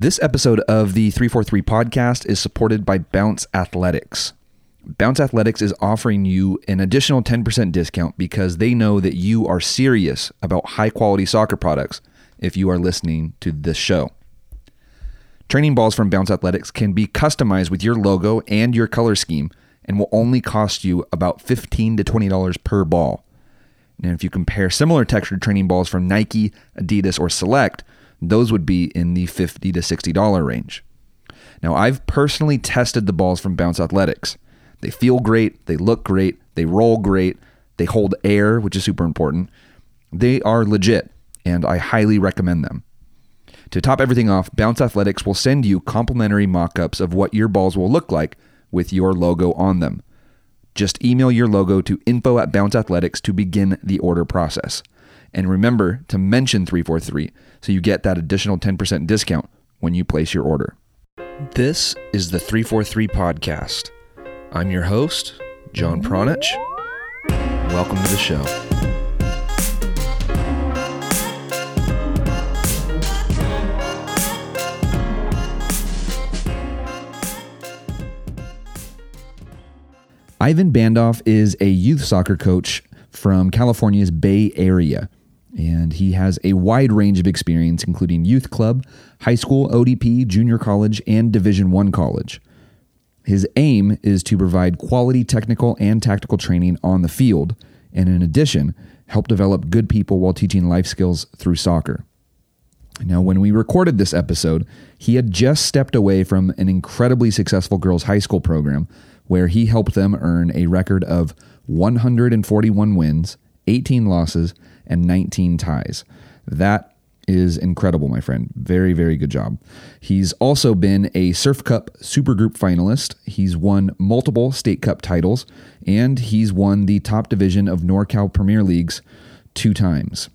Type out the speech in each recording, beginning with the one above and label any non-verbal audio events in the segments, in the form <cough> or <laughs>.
This episode of the 343 podcast is supported by Bounce Athletics. Bounce Athletics is offering you an additional 10% discount because they know that you are serious about high quality soccer products if you are listening to this show. Training balls from Bounce Athletics can be customized with your logo and your color scheme and will only cost you about 15 to $20 per ball. And if you compare similar textured training balls from Nike, Adidas, or Select, those would be in the 50 to $60 range. Now, I've personally tested the balls from Bounce Athletics. They feel great, they look great, they roll great, they hold air, which is super important. They are legit, and I highly recommend them. To top everything off, Bounce Athletics will send you complimentary mock ups of what your balls will look like with your logo on them. Just email your logo to info at Bounce Athletics to begin the order process. And remember to mention 343 so you get that additional 10% discount when you place your order. This is the 343 Podcast. I'm your host, John Pranjic. Welcome to the show. Ivan Bandoff is a youth soccer coach from California's Bay Area. And he has a wide range of experience, including youth club, high school, ODP, junior college, and Division One college. His aim is to provide quality technical and tactical training on the field, and in addition, help develop good people while teaching life skills through soccer. Now, when we recorded this episode, he had just stepped away from an incredibly successful girls' high school program where he helped them earn a record of 141 wins, 18 losses, and 19 ties. That is incredible, my friend. Very, very good job. He's also been a Surf Cup Supergroup finalist. He's won multiple State Cup titles, and he's won the top division of NorCal Premier Leagues two times.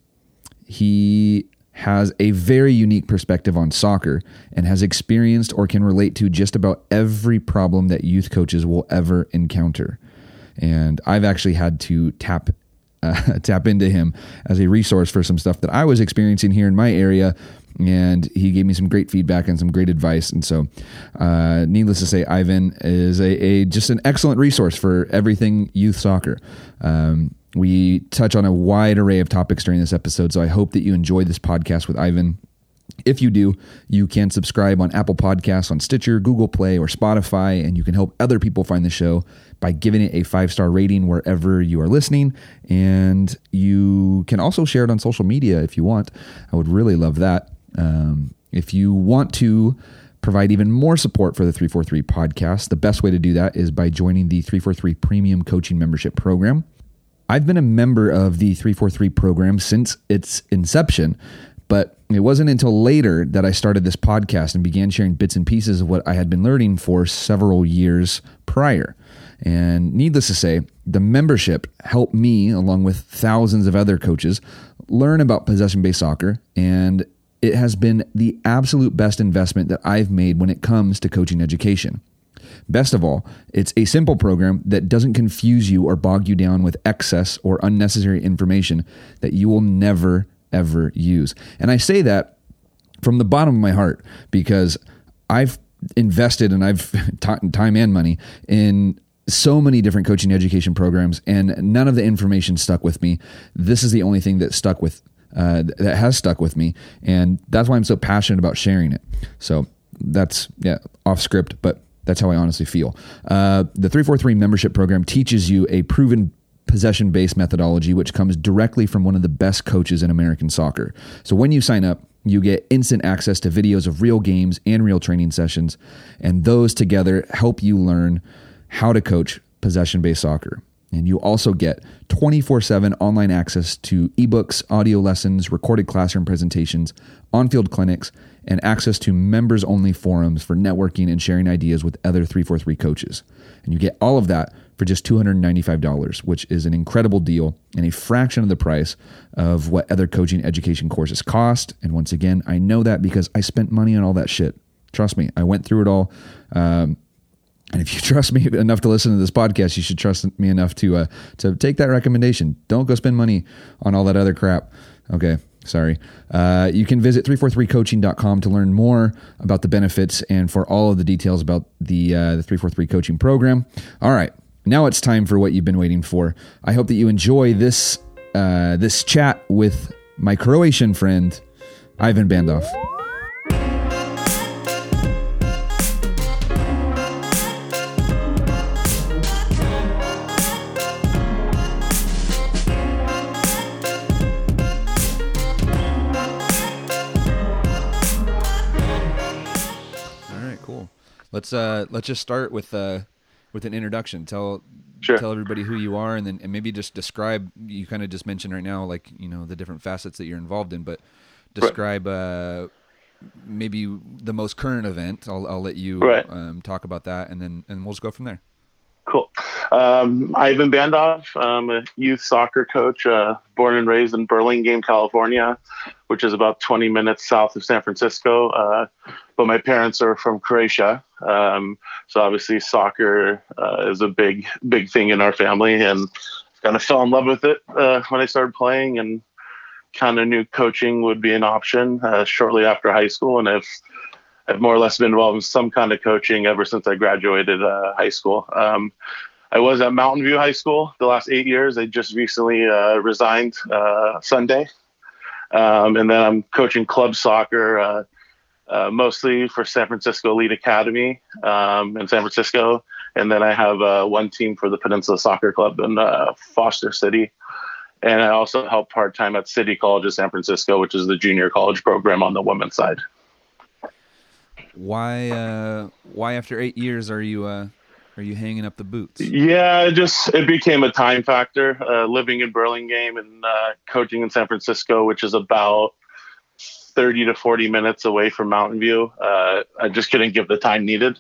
He has a very unique perspective on soccer and has experienced or can relate to just about every problem that youth coaches will ever encounter. And I've actually had to tap uh, <laughs> tap into him as a resource for some stuff that I was experiencing here in my area. And he gave me some great feedback and some great advice. And so, uh, needless to say, Ivan is a, a, just an excellent resource for everything youth soccer. Um, we touch on a wide array of topics during this episode, so I hope that you enjoy this podcast with Ivan. If you do, you can subscribe on Apple Podcasts, on Stitcher, Google Play, or Spotify, and you can help other people find the show by giving it a five star rating wherever you are listening. And you can also share it on social media if you want. I would really love that. Um, if you want to provide even more support for the 343 podcast, the best way to do that is by joining the 343 Premium Coaching Membership Program. I've been a member of the 343 program since its inception. But it wasn't until later that I started this podcast and began sharing bits and pieces of what I had been learning for several years prior. And needless to say, the membership helped me, along with thousands of other coaches, learn about possession based soccer. And it has been the absolute best investment that I've made when it comes to coaching education. Best of all, it's a simple program that doesn't confuse you or bog you down with excess or unnecessary information that you will never ever use. And I say that from the bottom of my heart because I've invested and I've <laughs> time and money in so many different coaching education programs and none of the information stuck with me. This is the only thing that stuck with uh, that has stuck with me and that's why I'm so passionate about sharing it. So that's yeah off script, but that's how I honestly feel. Uh, the 343 membership program teaches you a proven possession based methodology, which comes directly from one of the best coaches in American soccer. So when you sign up, you get instant access to videos of real games and real training sessions, and those together help you learn how to coach possession based soccer. And you also get 24 7 online access to ebooks, audio lessons, recorded classroom presentations, on field clinics, and access to members only forums for networking and sharing ideas with other 343 coaches. And you get all of that for just $295, which is an incredible deal and a fraction of the price of what other coaching education courses cost. And once again, I know that because I spent money on all that shit. Trust me, I went through it all. Um, and if you <laughs> trust me enough to listen to this podcast, you should trust me enough to uh, to take that recommendation. Don't go spend money on all that other crap. Okay, Sorry. Uh, you can visit 343coaching.com to learn more about the benefits and for all of the details about the, uh, the 343 coaching program. All right. Now it's time for what you've been waiting for. I hope that you enjoy this uh, this chat with my Croatian friend, Ivan Bandoff. Let's uh let's just start with uh with an introduction. Tell sure. tell everybody who you are, and then and maybe just describe. You kind of just mentioned right now, like you know the different facets that you're involved in, but describe right. uh maybe the most current event. I'll I'll let you right. um, talk about that, and then and we'll just go from there. Cool. Um, Ivan Bandoff. I'm a youth soccer coach, uh, born and raised in Burlingame, California, which is about 20 minutes south of San Francisco. Uh, but my parents are from Croatia, um, so obviously soccer uh, is a big, big thing in our family, and kind of fell in love with it uh, when I started playing, and kind of knew coaching would be an option uh, shortly after high school, and I've I've more or less been involved in some kind of coaching ever since I graduated uh, high school. Um, I was at Mountain View High School the last eight years. I just recently uh, resigned uh, Sunday, um, and then I'm coaching club soccer uh, mostly for San Francisco Elite Academy um, in San Francisco. And then I have uh, one team for the Peninsula Soccer Club in uh, Foster City. And I also help part time at City College of San Francisco, which is the junior college program on the women's side. Why? Uh, why after eight years are you uh, are you hanging up the boots? Yeah, it just it became a time factor. Uh, living in Burlingame and coaching in San Francisco, which is about 30 to 40 minutes away from Mountain View. Uh, I just couldn't give the time needed.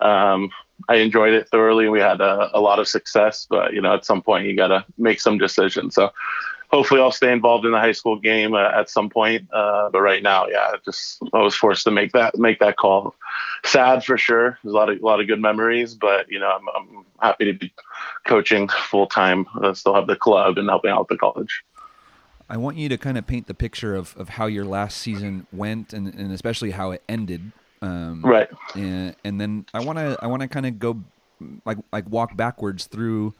Um, I enjoyed it thoroughly. We had a, a, lot of success, but you know, at some point you got to make some decisions. So hopefully I'll stay involved in the high school game uh, at some point. Uh, but right now, yeah, just I was forced to make that make that call. Sad for sure. There's a lot of a lot of good memories, but you know, I'm, I'm happy to be coaching full time. I still have the club and helping out the college. I want you to kind of paint the picture of, of how your last season went and, and especially how it ended. Um, right. And, and then I want to I want to kind of go like like walk backwards through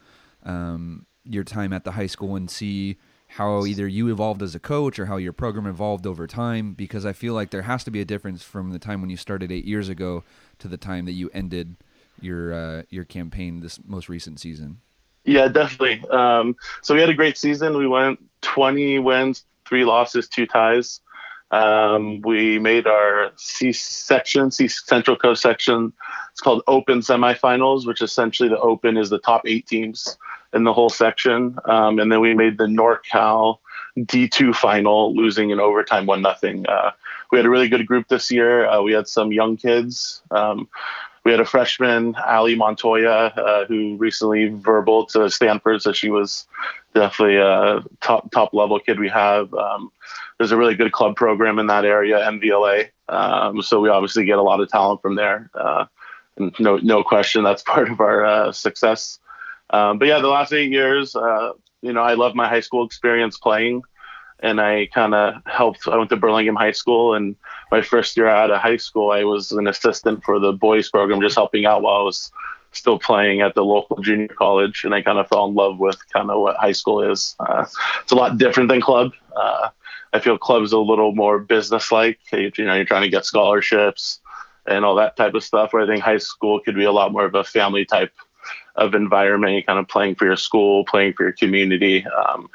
um, your time at the high school and see how either you evolved as a coach or how your program evolved over time because I feel like there has to be a difference from the time when you started 8 years ago to the time that you ended your uh, your campaign this most recent season. Yeah, definitely. Um, so we had a great season. We went 20 wins, three losses, two ties. Um, we made our C section, C Central Coast section. It's called Open Semifinals, which essentially the Open is the top eight teams in the whole section. Um, and then we made the NorCal D2 final, losing in overtime, one nothing. Uh, we had a really good group this year. Uh, we had some young kids. Um, we had a freshman, Ali Montoya, uh, who recently verbal to Stanford, so she was definitely a top top level kid we have. Um, there's a really good club program in that area, MVLA. Um, so we obviously get a lot of talent from there. Uh, and no no question, that's <laughs> part of our uh, success. Um, but yeah, the last eight years, uh, you know, I love my high school experience playing and I kind of helped. I went to Burlingame High School, and my first year out of high school, I was an assistant for the boys program, just helping out while I was still playing at the local junior college. And I kind of fell in love with kind of what high school is. Uh, it's a lot different than club. Uh, I feel club is a little more business-like. You, you know, you're trying to get scholarships and all that type of stuff. Where I think high school could be a lot more of a family type of environment. Kind of playing for your school, playing for your community. Um,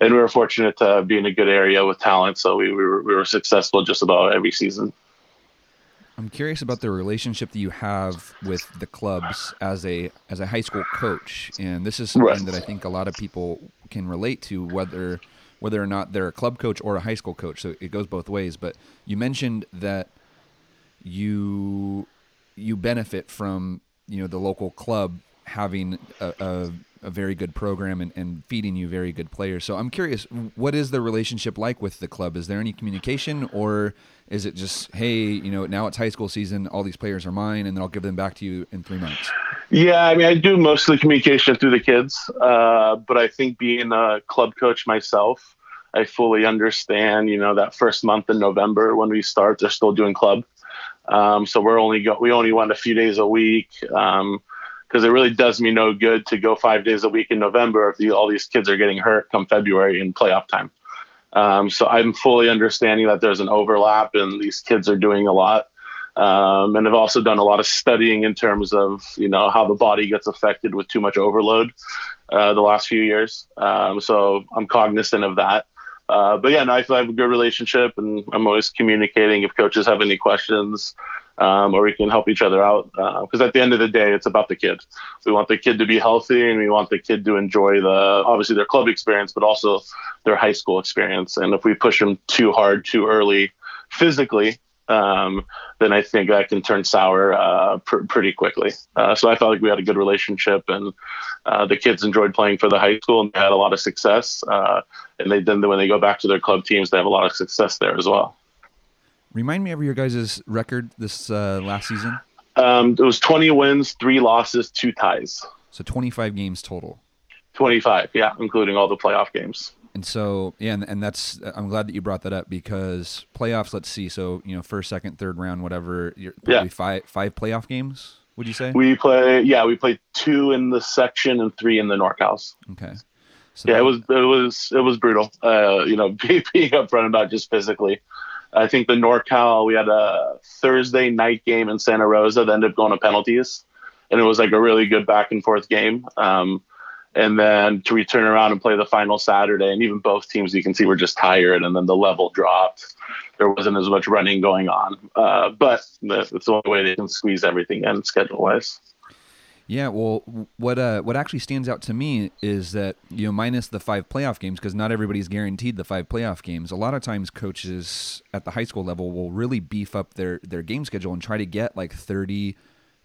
and we were fortunate to be in a good area with talent, so we, we, were, we were successful just about every season. I'm curious about the relationship that you have with the clubs as a as a high school coach, and this is something right. that I think a lot of people can relate to, whether whether or not they're a club coach or a high school coach. So it goes both ways. But you mentioned that you you benefit from you know the local club having a, a a very good program and, and feeding you very good players. So I'm curious, what is the relationship like with the club? Is there any communication, or is it just, hey, you know, now it's high school season, all these players are mine, and then I'll give them back to you in three months? Yeah, I mean, I do most of the communication through the kids, uh, but I think being a club coach myself, I fully understand, you know, that first month in November when we start, they're still doing club. Um, so we're only go, we only went a few days a week. Um, because it really does me no good to go five days a week in November if the, all these kids are getting hurt come February in playoff time. Um, so I'm fully understanding that there's an overlap and these kids are doing a lot. Um, and I've also done a lot of studying in terms of you know how the body gets affected with too much overload uh, the last few years. Um, so I'm cognizant of that. Uh, but yeah, no, I feel I have a good relationship, and I'm always communicating if coaches have any questions um, or we can help each other out. Because uh, at the end of the day, it's about the kid. We want the kid to be healthy, and we want the kid to enjoy the obviously their club experience, but also their high school experience. And if we push them too hard, too early, physically, um, then I think that can turn sour uh, pr- pretty quickly. Uh, so I felt like we had a good relationship, and uh, the kids enjoyed playing for the high school and they had a lot of success. Uh, and they then when they go back to their club teams, they have a lot of success there as well. Remind me of your guys' record this uh, last season. Um, it was 20 wins, three losses, two ties. So 25 games total. 25, yeah, including all the playoff games. And so, yeah, and, and that's I'm glad that you brought that up because playoffs. Let's see, so you know, first, second, third round, whatever. You're probably yeah. five five playoff games. Would you say? We play, yeah, we played two in the section and three in the NorCals. Okay. So yeah, that, it was it was it was brutal. Uh, you know, <laughs> being upfront about just physically. I think the NorCal, we had a Thursday night game in Santa Rosa that ended up going to penalties. And it was like a really good back and forth game. Um, and then to return around and play the final Saturday, and even both teams you can see were just tired, and then the level dropped. There wasn't as much running going on, uh, but it's the only way they can squeeze everything in schedule wise. Yeah, well, what uh, what actually stands out to me is that you know, minus the five playoff games, because not everybody's guaranteed the five playoff games. A lot of times, coaches at the high school level will really beef up their their game schedule and try to get like thirty,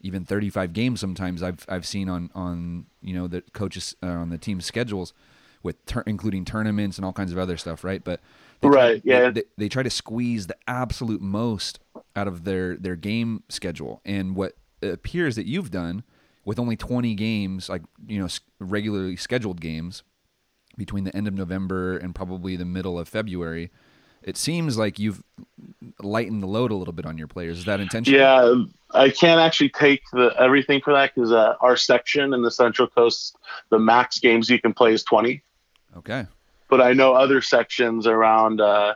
even thirty five games. Sometimes I've I've seen on on you know the coaches uh, on the team schedules with including tournaments and all kinds of other stuff, right? But they right, try, yeah, they, they, they try to squeeze the absolute most out of their their game schedule, and what appears that you've done with only 20 games, like you know, regularly scheduled games between the end of November and probably the middle of February, it seems like you've lightened the load a little bit on your players. Is that intentional? Yeah, I can't actually take the everything for that because uh, our section in the Central Coast, the max games you can play is 20. Okay. But I know other sections around, uh,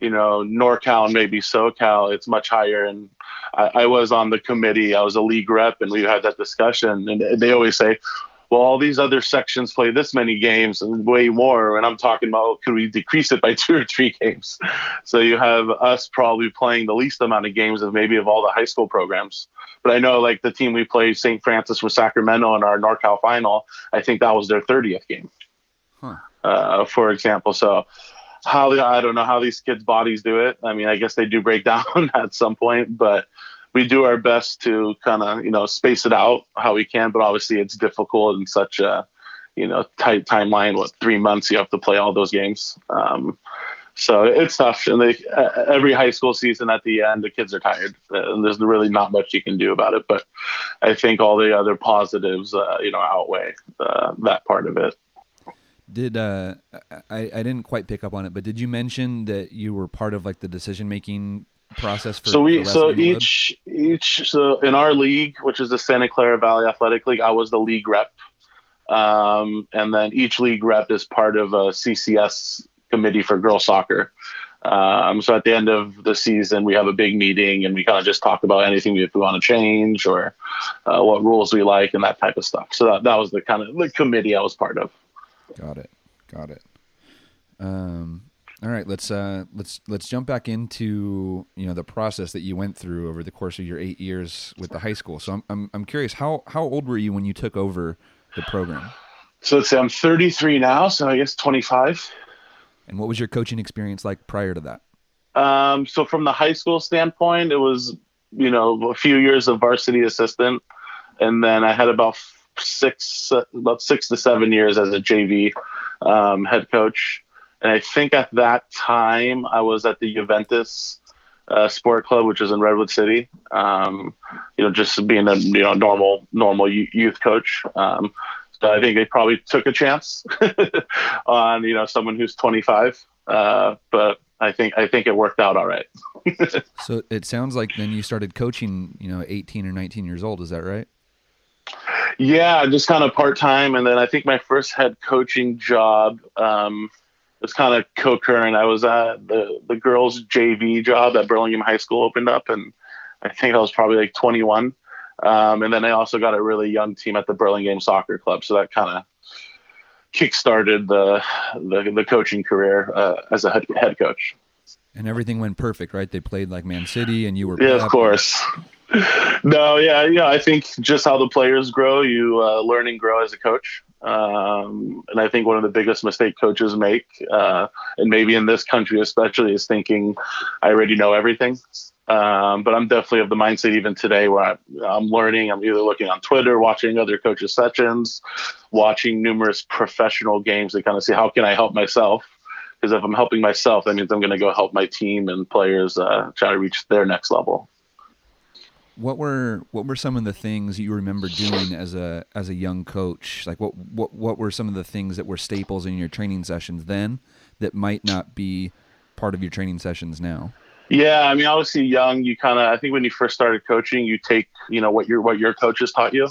you know, NorCal and maybe SoCal, it's much higher, and I, I, was on the committee. I was a league rep, and we had that discussion. And they always say, "Well, all these other sections play this many games and way more." And I'm talking about, could we decrease it by <laughs> two or three games? So you have us probably playing the least amount of games of maybe of all the high school programs. But I know, like the team we played, St. Francis with Sacramento in our NorCal final. I think that was their 30th game, huh. uh, for example. So how I don't know how these kids' bodies do it. I mean, I guess they do break <laughs> down at some point, but we do our best to kind of you know space it out how we can. But obviously, it's difficult in such a you know tight timeline. What three months you have to play all those games. Um, so it's tough, and they, every high school season at the end, the kids are tired, and there's really not much you can do about it. But I think all the other positives, uh, you know, outweigh uh, that part of it. Did uh, I, I didn't quite pick up on it, but did you mention that you were part of like the decision making process for so we so each each so in our league which is the santa clara valley athletic league i was the league rep. Um, and then each league rep is part of a ccs committee for girls soccer. Um, so at the end of the season we have a big meeting and we kind of just talk about anything if we want to change or uh, what rules we like and that type of stuff. So that, that was the kind of the committee i was part of Got it. Got it. Um, all right, let's uh, let's let's jump back into you know the process that you went through over the course of your eight years with the high school. So I'm I'm, I'm curious how how old were you when you took over the program? So let's say I'm 33 now, so I guess 25. And what was your coaching experience like prior to that? Um, so from the high school standpoint, it was you know a few years of varsity assistant, and then I had about six about six to seven years as a JV um, head coach, and I think at that time I was at the Juventus uh, Sport Club, which is in Redwood City. Um, you know, just being a you know normal normal youth coach. Um, so I think they probably took a chance <laughs> on you know someone who's 25. uh, but I think I think it worked out all right. <laughs> so it sounds like then you started coaching, you know, 18 or 19 years old. Is that right? Yeah, just kind of part time, and then I think my first head coaching job um, was kind of co-current. I was at the the girls JV job at Burlingame High School opened up, and I think I was probably like 21. Um, and then I also got a really young team at the Burlingame Soccer Club, so that kind of kick-started the, the the coaching career uh, as a head, head coach. And everything went perfect, right? They played like Man City, and you were yeah, of course. <laughs> no, yeah, yeah. I think just how the players grow, you uh, learn and grow as a coach. Um, and I think one of the biggest mistake coaches make, uh, and maybe in this country especially, is thinking I already know everything. Um, but I'm definitely of the mindset even today where I, I'm learning. I'm either looking on Twitter, watching other coaches' sessions, watching numerous professional games to kind of see how can I help myself. Because if I'm helping myself, that means I'm going to go help my team and players uh, try to reach their next level. What were what were some of the things you remember doing as a as a young coach? Like what what what were some of the things that were staples in your training sessions then that might not be part of your training sessions now? Yeah, I mean, obviously, young, you kind of. I think when you first started coaching, you take you know what your what your coaches taught you,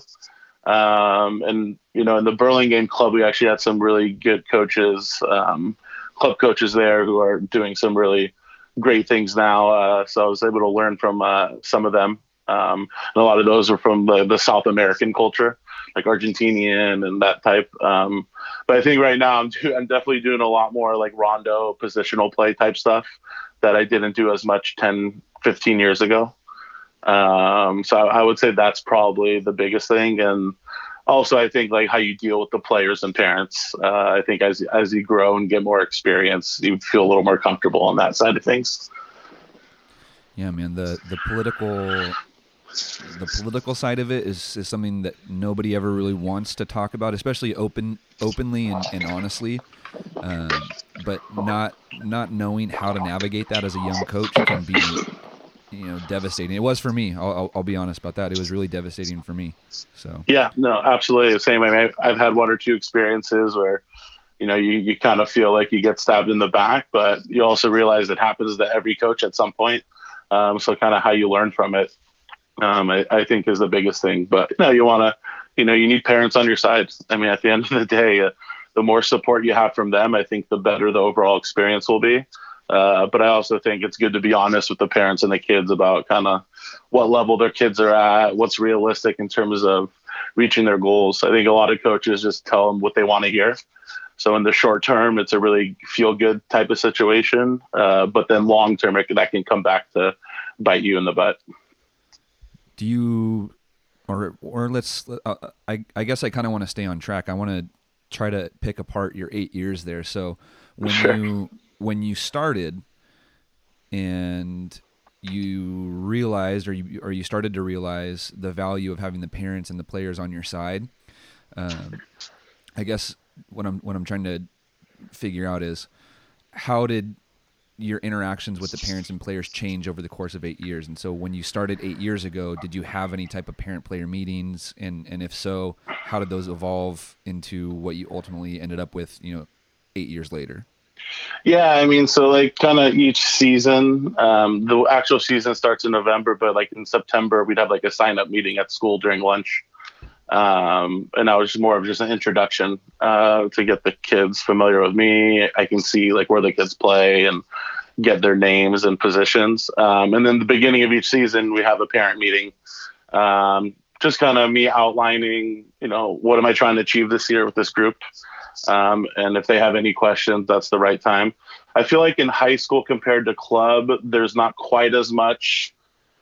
um, and you know in the Burlingame club, we actually had some really good coaches, um, club coaches there who are doing some really great things now. Uh, so I was able to learn from uh, some of them. Um, and a lot of those are from the, the South American culture, like Argentinian and that type. Um, but I think right now I'm, do, I'm definitely doing a lot more like rondo positional play type stuff that I didn't do as much 10, 15 years ago. Um, so I, I would say that's probably the biggest thing. And also, I think like how you deal with the players and parents. Uh, I think as as you grow and get more experience, you feel a little more comfortable on that side of things. Yeah, man. The the political the political side of it is, is something that nobody ever really wants to talk about, especially open openly and, and honestly. Um, but not not knowing how to navigate that as a young coach can be you know devastating. It was for me. I'll, I'll, I'll, be honest about that. It was really devastating for me. So yeah, no, absolutely the same. I mean, I've, I've had one or two experiences where you know you, you kind of feel like you get stabbed in the back, but you also realize it happens to every coach at some point. Um, so kind of how you learn from it um, I, I, think is the biggest thing. But you know, you want to, you know, you need parents on your side. I mean, at the end of the day, uh, the more support you have from them, I think the better the overall experience will be. Uh, but I also think it's good to be honest with the parents and the kids about kind of what level their kids are at, what's realistic in terms of reaching their goals. I think a lot of coaches just tell them what they want to hear. So in the short term, it's a really feel good type of situation. Uh, but then long term, that can come back to bite you in the butt do you or or let's uh, I I guess I kind of want to stay on track. I want to try to pick apart your 8 years there. So <laughs> when sure. you when you started and you realized or you or you started to realize the value of having the parents and the players on your side um, I guess what I'm what I'm trying to figure out is how did your interactions with the parents and players change over the course of eight years. And so, when you started eight years ago, did you have any type of parent-player meetings? And and if so, how did those evolve into what you ultimately ended up with? You know, eight years later. Yeah, I mean, so like kind of each season, um, the actual season starts in November, but like in September, we'd have like a sign up meeting at school during lunch. Um, and I was more of just an introduction uh, to get the kids familiar with me. I can see like where the kids play and get their names and positions. Um, and then the beginning of each season, we have a parent meeting. Um, just kind of me outlining, you know, what am I trying to achieve this year with this group? Um, and if they have any questions, that's the right time. I feel like in high school compared to club, there's not quite as much,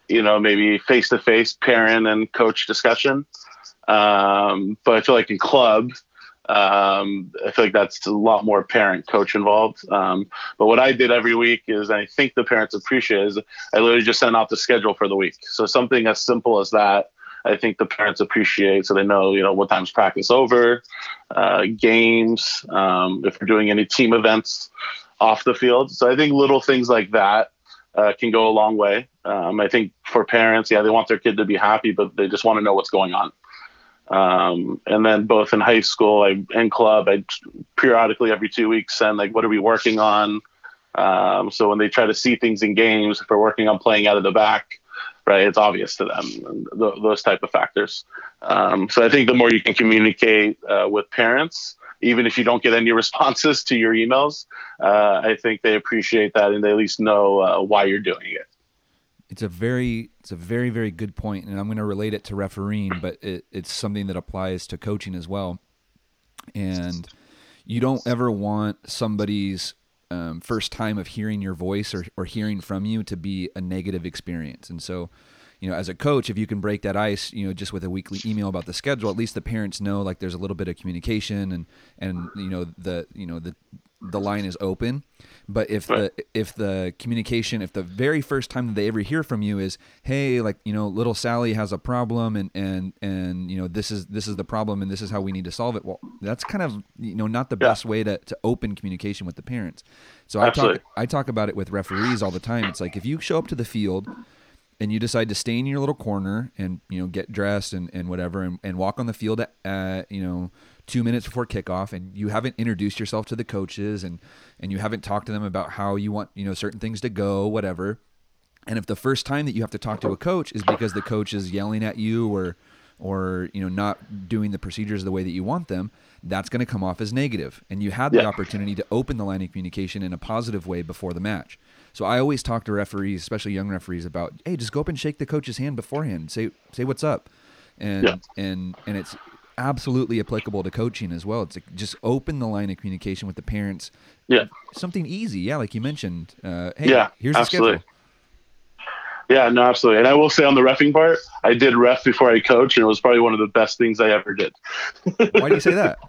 you know, maybe face to face parent and coach discussion. Um, but I feel like in club, um, I feel like that's a lot more parent coach involved. Um, but what I did every week is, I think the parents appreciate is I literally just sent out the schedule for the week. So something as simple as that, I think the parents appreciate so they know, you know, what time's practice over, uh, games, um, if we're doing any team events off the field. So I think little things like that uh, can go a long way. Um, I think for parents, yeah, they want their kid to be happy, but they just want to know what's going on. Um, and then both in high school I, and club, I periodically every two weeks send like, what are we working on? Um, so when they try to see things in games, if we're working on playing out of the back, right, it's obvious to them, th- those type of factors. Um, so I think the more you can communicate uh, with parents, even if you don't get any <laughs> responses to your emails, uh, I think they appreciate that and they at least know uh, why you're doing it. It's a very, it's a very, very good point, and I'm going to relate it to refereeing, but it, it's something that applies to coaching as well. And you don't ever want somebody's um, first time of hearing your voice or, or hearing from you to be a negative experience. And so, you know, as a coach, if you can break that ice, you know, just with a weekly email about the schedule, at least the parents know like there's a little bit of communication and and you know the you know the the line is open. But if the if the communication, if the very first time that they ever hear from you is, hey, like you know, little Sally has a problem, and and and you know, this is this is the problem, and this is how we need to solve it. Well, that's kind of you know not the yeah. best way to to open communication with the parents. So Absolutely. I talk I talk about it with referees all the time. It's like if you show up to the field and you decide to stay in your little corner and you know get dressed and, and whatever and, and walk on the field at, you know two minutes before kickoff and you haven't introduced yourself to the coaches and and you haven't talked to them about how you want you know certain things to go whatever and if the first time that you have to talk to a coach is because the coach is yelling at you or or you know not doing the procedures the way that you want them that's going to come off as negative. and you had the yeah. opportunity to open the line of communication in a positive way before the match so i always talk to referees especially young referees about hey just go up and shake the coach's hand beforehand say say what's up and yeah. and and it's absolutely applicable to coaching as well. It's like just open the line of communication with the parents. Yeah. Something easy. Yeah. Like you mentioned. Uh, hey, yeah, here's absolutely. the schedule. Yeah, no, absolutely. And I will say on the refing part, I did ref before I coached, and it was probably one of the best things I ever did. Why do you say that?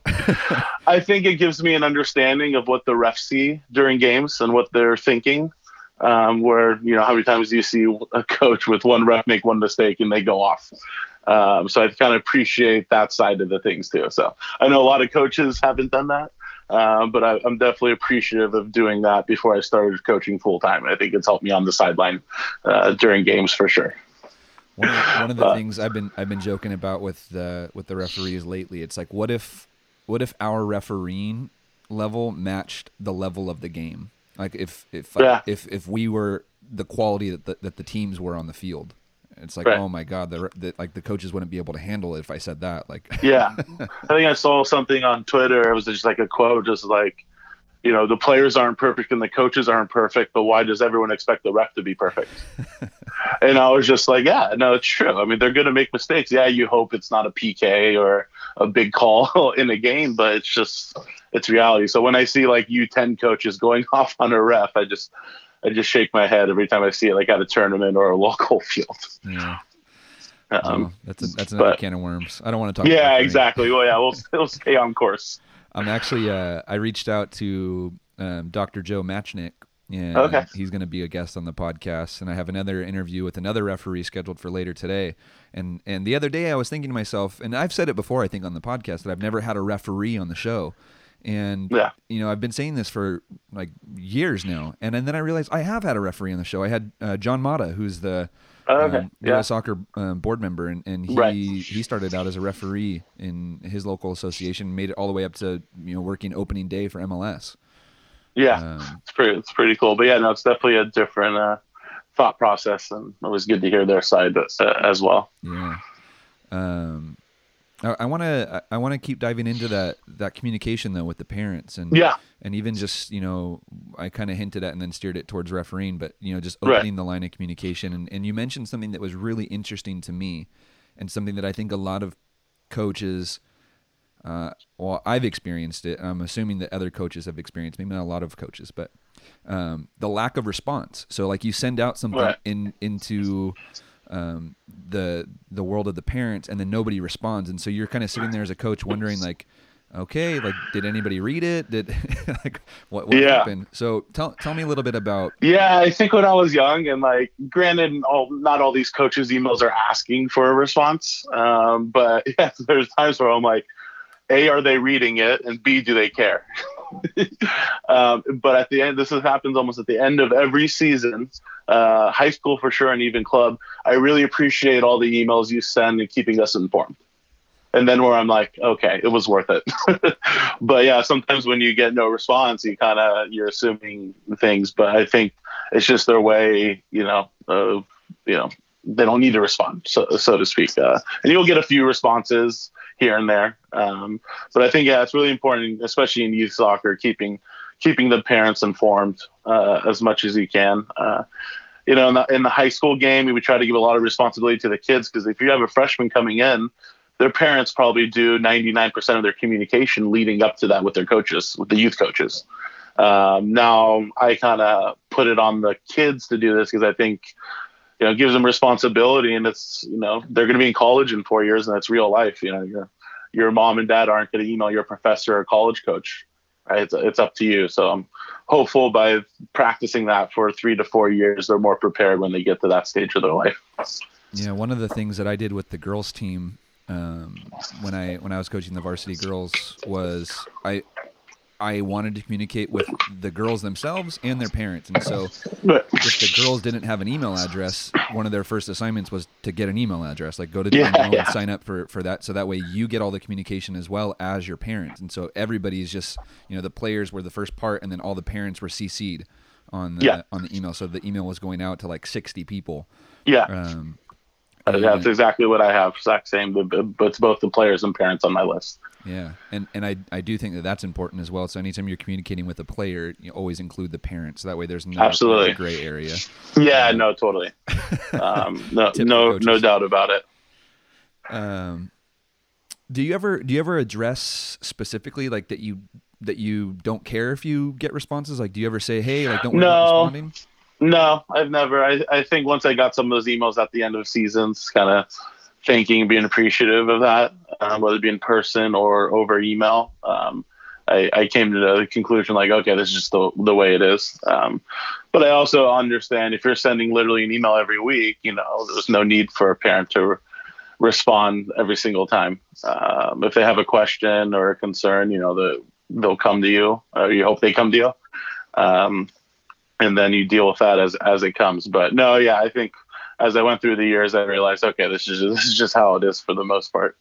<laughs> I think it gives me an understanding of what the refs see during games and what they're thinking. Um, where you know how many times do you see a coach with one ref make one mistake and they go off? Um, so I kind of appreciate that side of the things too. So I know a lot of coaches haven't done that, um, but I, am definitely appreciative of doing that before I started coaching full time. I think it's helped me on the sideline uh, during games for sure. One of, one of the uh, things I've been I've been joking about with the with the referees lately, it's like what if what if our refereeing level matched the level of the game? Like if if yeah. if if we were the quality that the, that the teams were on the field. It's like, right. oh my god, the, the, like the coaches wouldn't be able to handle it if I said that. Like, yeah, <laughs> I think I saw something on Twitter. It was just like a quote, just like, you know, the players aren't perfect and the coaches aren't perfect, but why does everyone expect the ref to be perfect? <laughs> and I was just like, yeah, no, it's true. I mean, they're going to make mistakes. Yeah, you hope it's not a PK or a big call <laughs> in a game, but it's just it's reality. So when I see like U10 coaches going off on a ref, I just I just shake my head every time I see it, like at a tournament or a local <laughs> field. Yeah. Um, oh, that's a, that's another but, can of worms. I don't want to talk. Yeah, exactly. Well, yeah, we'll <laughs> we'll stay on course. I'm actually. Uh, I reached out to um, Dr. Joe Machnik. Yeah, okay. he's going to be a guest on the podcast, and I have another interview with another referee scheduled for later today. And and the other day, I was thinking to myself, and I've said it before, I think on the podcast that I've never had a referee on the show. And yeah. you know, I've been saying this for like years now, and, and then I realized I have had a referee on the show. I had uh, John Mata, who's the okay. um, yeah. soccer um, board member, and, and he right. he started out as a referee in his local association, made it all the way up to you know working opening day for MLS. Yeah, um, it's pretty it's pretty cool. But yeah, no, it's definitely a different uh, thought process, and it was good to hear their side uh, as well. Yeah. Um, I want to I want to keep diving into that that communication though with the parents and yeah and even just you know I kind of hinted at and then steered it towards refereeing but you know just opening right. the line of communication and, and you mentioned something that was really interesting to me and something that I think a lot of coaches uh, well I've experienced it I'm assuming that other coaches have experienced maybe not a lot of coaches but um, the lack of response so like you send out something right. in into um, the the world of the parents, and then nobody responds, and so you're kind of sitting there as a coach wondering like, okay, like did anybody read it? Did <laughs> like what, what yeah. happened? So tell tell me a little bit about. Yeah, I think when I was young, and like, granted, all not all these coaches' emails are asking for a response, um, but <laughs> yeah, there's times where I'm like, a, are they reading it, and b, do they care? <laughs> <laughs> um, but at the end, this happens almost at the end of every season, uh, high school for sure, and even club. I really appreciate all the emails you send and keeping us informed. and then where I'm like, okay, it was worth it. <laughs> but yeah, sometimes when you get no response, you kind of you're assuming things. But I think it's just their way, you know, of you know they don't need to respond, so so to speak. Uh, and you'll get a few responses here and there. Um, but I think yeah, it's really important, especially in youth soccer, keeping keeping the parents informed uh, as much as you can. Uh, you know, in the, in the high school game, we try to give a lot of responsibility to the kids because if you have a freshman coming in, their parents probably do 99% of their communication leading up to that with their coaches, with the youth coaches. Um, now, I kind of put it on the kids to do this because I think, you know, gives them responsibility and it's, you know, they're going to be in college in four years and it's real life. You know, your, your mom and dad aren't going to email your professor or college coach right? It's, it's up to you. So I'm hopeful by practicing that for three to four years, they're more prepared when they get to that stage of their life. Yeah, one of the things that I did with the girls team um, when I when I was coaching the varsity girls was I I wanted to communicate with the girls themselves and their parents. And so if the girls didn't have an email address, one of their first assignments was to get an email address. Like go to the yeah, email yeah. and sign up for, for that. So that way you get all the communication as well as your parents. And so everybody's just, you know, the players were the first part and then all the parents were CC'd on the, yeah. on the email. So the email was going out to like 60 people. Yeah. Um, that's exactly what I have. Exact same, but it's both the players and parents on my list. Yeah, and and I I do think that that's important as well. So anytime you're communicating with a player, you always include the parents. So That way, there's no absolutely gray area. Yeah, um, no, totally. <laughs> Um, no, no, no doubt about it. Um, do you ever do you ever address specifically like that you that you don't care if you get responses? Like, do you ever say, "Hey, like, don't worry no. about responding"? No, I've never. I, I think once I got some of those emails at the end of seasons, kind of thanking, being appreciative of that, um, whether it be in person or over email, um, I, I, came to the conclusion like, okay, this is just the, the way it is. Um, but I also understand if you're sending literally an email every week, you know, there's no need for a parent to re- respond every single time. Um, if they have a question or a concern, you know, the, they'll come to you, or you hope they come to you. Um, and then you deal with that as as it comes. But no, yeah, I think as I went through the years, I realized okay, this is just, this is just how it is for the most part.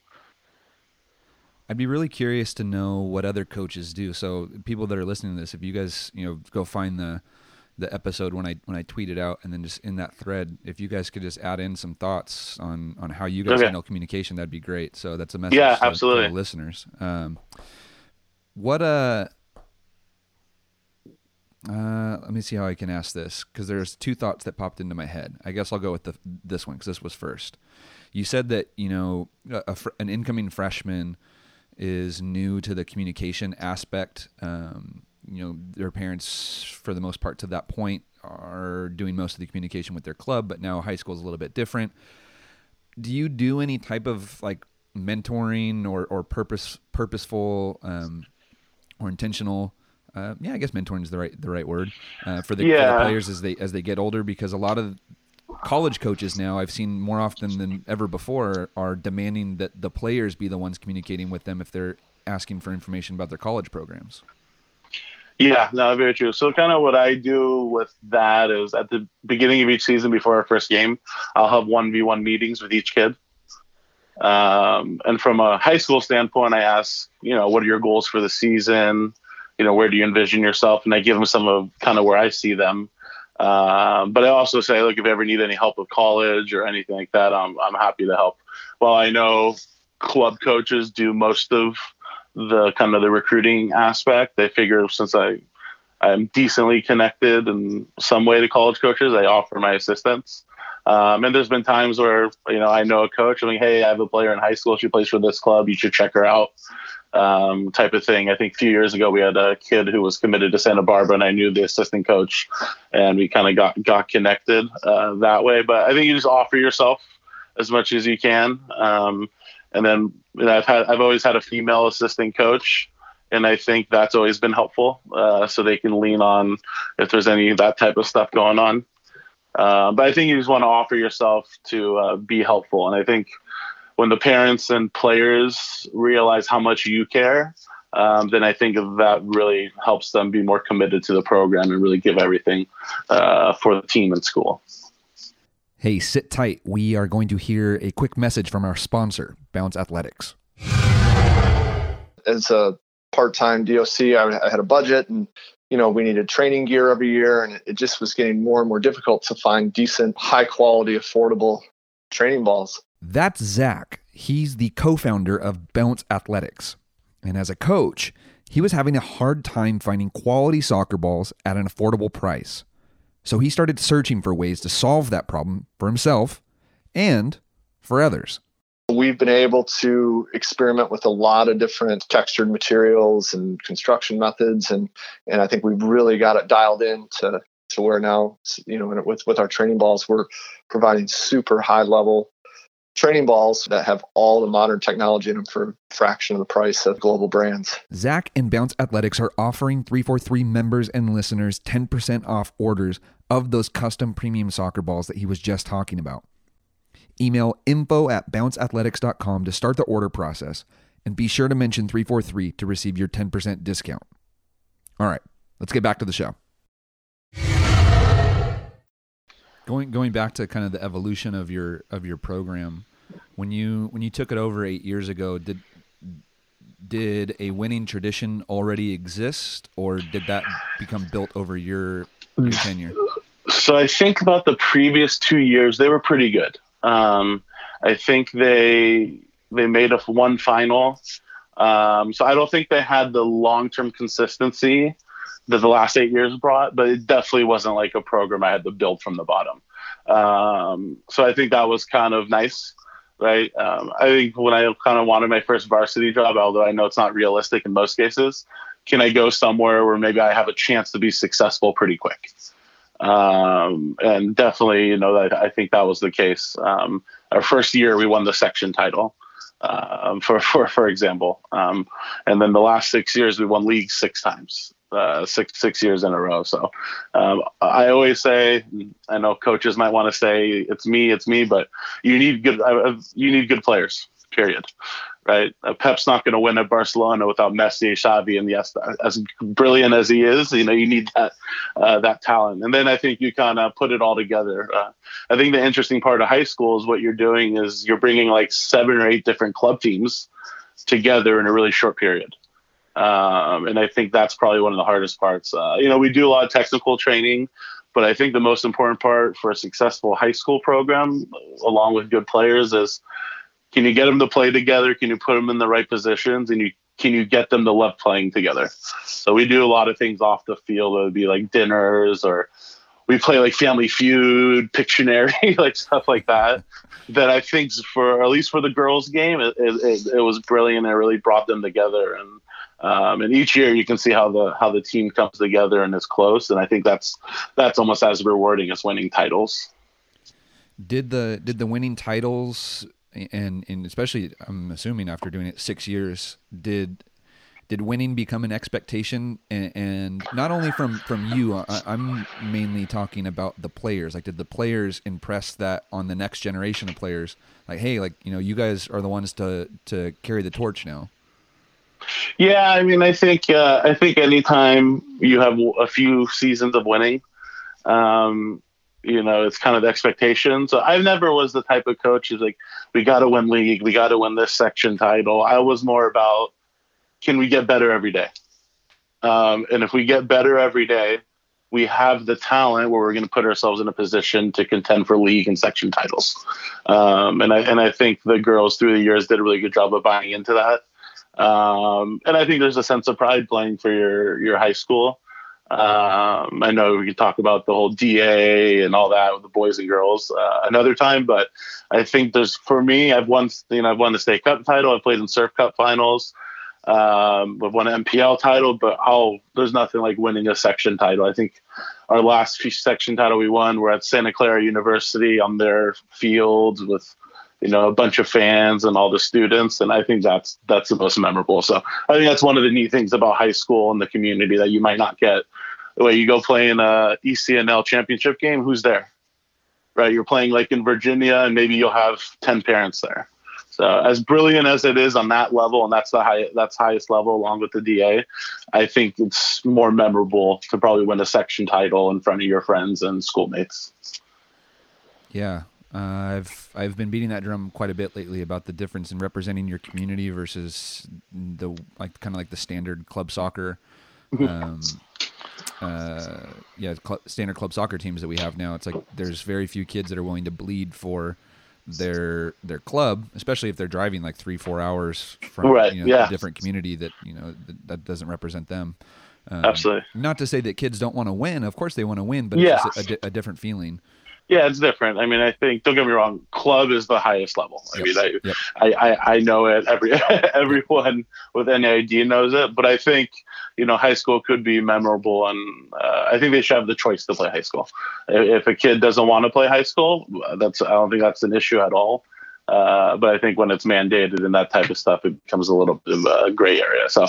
I'd be really curious to know what other coaches do. So people that are listening to this, if you guys you know go find the the episode when I when I tweet it out, and then just in that thread, if you guys could just add in some thoughts on on how you guys okay. handle communication, that'd be great. So that's a message yeah, to, absolutely. To listeners. Um, what uh uh, let me see how I can ask this because there's two thoughts that popped into my head. I guess I'll go with the, this one because this was first. You said that you know a, a, an incoming freshman is new to the communication aspect. Um, you know, their parents, for the most part, to that point, are doing most of the communication with their club, but now high school is a little bit different. Do you do any type of like mentoring or, or purpose purposeful um, or intentional uh, yeah, I guess mentoring is the right the right word uh, for, the, yeah. for, the, players as they as they get older because a lot of college coaches now I've seen more often than ever before are demanding that the players be the ones communicating with them if they're asking for information about their college programs. Yeah, no, very true. So kind of what I do with that is at the beginning of each season before our first game, I'll have one v one meetings with each kid. Um, and from a high school standpoint, I ask, you know, what are your goals for the season? you know, where do you envision yourself? And I give them some of kind of where I see them. Uh, but I also say, look, if you ever need any help with college or anything like that, I'm, I'm happy to help. Well, I know club coaches do most of the kind of the recruiting aspect. They figure since I, I'm decently connected in some way to college coaches, I offer my assistance. Um, and there's been times where, you know, I know a coach, I'm like, hey, I have a player in high school. She plays for this club. You should check her out um, type of thing. I think a few years ago we had a kid who was committed to Santa Barbara, and I knew the assistant coach, and we kind of got got connected uh, that way. But I think you just offer yourself as much as you can, um, and then you know, I've had I've always had a female assistant coach. And I think that's always been helpful, uh, so they can lean on if there's any that type of stuff going on. Uh, but I think you just want to offer yourself to uh, be helpful, and I think when the parents and players realize how much you care, um, then I think that really helps them be more committed to the program and really give everything uh, for the team and school. Hey, sit tight. We are going to hear a quick message from our sponsor, Bounce Athletics. as a part-time DOC, I, I had a budget and you know, we needed training gear every year, and it just was getting more and more difficult to find decent, high quality, affordable training balls. That's Zach. He's the co founder of Bounce Athletics. And as a coach, he was having a hard time finding quality soccer balls at an affordable price. So he started searching for ways to solve that problem for himself and for others. We've been able to experiment with a lot of different textured materials and construction methods, and and I think we've really got it dialed in to to where now you know with with our training balls we're providing super high level training balls that have all the modern technology in them for a fraction of the price of global brands. Zach and Bounce Athletics are offering 343 members and listeners 10% off orders of those custom premium soccer balls that he was just talking about. Email info at bounceathletics.com to start the order process and be sure to mention 343 to receive your 10% discount. All right, let's get back to the show. Going going back to kind of the evolution of your of your program, when you when you took it over 8 years ago, did did a winning tradition already exist or did that become built over your, your tenure? So I think about the previous 2 years, they were pretty good. Um, I think they they made a one final. Um, so I don't think they had the long term consistency that the last eight years brought, but it definitely wasn't like a program I had to build from the bottom. Um, so I think that was kind of nice, right? Um, I think when I kind of wanted my first varsity job, although I know it's not realistic in most cases, can I go somewhere where maybe I have a chance to be successful pretty quick? Um, and definitely, you know, I, I think that was the case. Um, our first year, we won the section title, um, for, for, for example. Um, and then the last six years, we won league six times, uh, six, six years in a row. So, um, I always say, I know coaches might want to say it's me, it's me, but you need good, uh, you need good players, period right? Uh, Pep's not going to win at Barcelona without Messi, Xavi, and yes, as brilliant as he is, you know, you need that uh, that talent. And then I think you kind of put it all together. Uh, I think the interesting part of high school is what you're doing is you're bringing like seven or eight different club teams together in a really short period. Um, and I think that's probably one of the hardest parts. Uh, you know, we do a lot of technical training, but I think the most important part for a successful high school program, along with good players, is can you get them to play together? Can you put them in the right positions? And you can you get them to love playing together? So we do a lot of things off the field. It would be like dinners or we play like Family Feud, Pictionary, <laughs> like stuff like that. That I think for at least for the girls' game, it, it, it was brilliant. It really brought them together, and um, and each year you can see how the how the team comes together and is close. And I think that's that's almost as rewarding as winning titles. Did the did the winning titles and and especially I'm assuming after doing it six years, did did winning become an expectation and, and not only from from you I, am mainly talking about the players like did the players impress that on the next generation of players like hey like you know you guys are the ones to to carry the torch now yeah i mean i think uh, i think anytime you have a few seasons of winning um, you know, it's kind of expectation. So I never was the type of coach who's like, we got to win league, we got to win this section title. I was more about, can we get better every day? Um, and if we get better every day, we have the talent where we're going to put ourselves in a position to contend for league and section titles. Um, and I and I think the girls through the years did a really good job of buying into that. Um, and I think there's a sense of pride playing for your your high school. Um, I know we can talk about the whole DA and all that with the boys and girls uh, another time, but I think there's for me, I've won you know I've won the state cup title, I've played in Surf Cup finals, um, I've won an MPL title, but there's nothing like winning a section title. I think our last section title we won were at Santa Clara University on their fields with you know a bunch of fans and all the students and i think that's that's the most memorable. So i think that's one of the neat things about high school and the community that you might not get the way you go play in a ecnl championship game. Who's there? Right? You're playing like in virginia and maybe you'll have 10 parents there. So as brilliant as it is on that level and that's the high that's highest level along with the da i think it's more memorable to probably win a section title in front of your friends and schoolmates. Yeah Uh, I've I've been beating that drum quite a bit lately about the difference in representing your community versus the like kind of like the standard club soccer, um, uh, yeah, cl- standard club soccer teams that we have now. It's like there's very few kids that are willing to bleed for their their club, especially if they're driving like three four hours from Right, you know, yeah. a different community that you know that, that doesn't represent them. Um, Absolutely. Not to say that kids don't want to win. Of course they want to win, but Yeah. it's just a, di- a different feeling. Yeah, it's different. I mean, I think don't get me wrong, club is the highest level. I Yep, mean, I, yep. I, I, I know it. Every <laughs> everyone with any idea knows it. But I think you know, high school could be memorable, and uh, I think they should have the choice to play high school. If if a kid doesn't want to play high school, that's I don't think that's an issue at all. Uh, but I think when it's mandated and that type of stuff, it becomes a little bit of a gray area. So,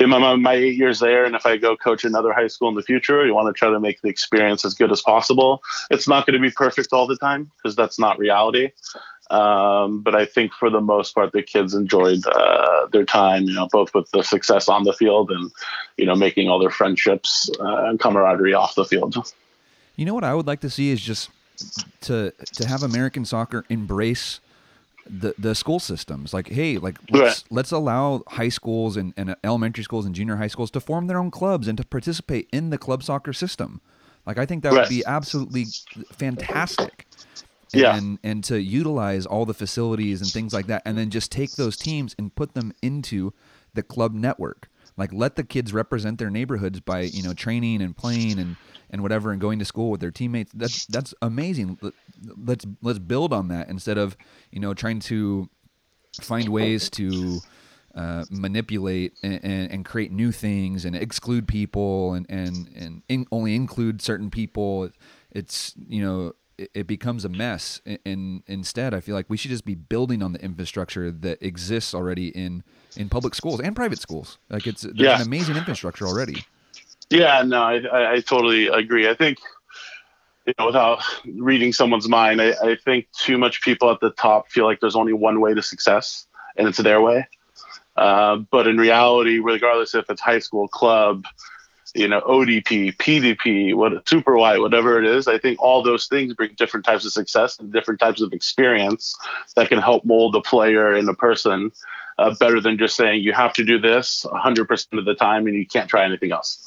in my, my eight years there, and if I go coach another high school in the future, you want to try to make the experience as good as possible. It's not going to be perfect all the time because that's not reality. Um, but I think for the most part, the kids enjoyed uh, their time, you know, both with the success on the field and, you know, making all their friendships uh, and camaraderie off the field. You know what I would like to see is just to to have American soccer embrace the the school systems. Like, hey, like let's let's allow high schools and, and elementary schools and junior high schools to form their own clubs and to participate in the club soccer system. Like, I think that would be absolutely fantastic. Yeah. And and to utilize all the facilities and things like that, and then just take those teams and put them into the club network. Like let the kids represent their neighborhoods by you know training and playing and and whatever and going to school with their teammates. That's that's amazing. Let- Let's let's build on that instead of you know trying to find ways to uh, manipulate and, and, and create new things and exclude people and and and in, only include certain people. It's you know it, becomes a mess. And, instead, I feel like we should just be building on the infrastructure that exists already in in public schools and private schools. Like it's there's Yeah. an amazing infrastructure already. Yeah, no, I, I, I totally agree. I think, you know, without reading someone's mind, I, I think too much people at the top feel like there's only one way to success, and it's their way. Uh, but in reality, regardless if it's high school, club, you know, ODP, PDP, what Super Y, whatever it is, I think all those things bring different types of success and different types of experience that can help mold a player and a person uh, better than just saying you have to do this 100% of the time and you can't try anything else.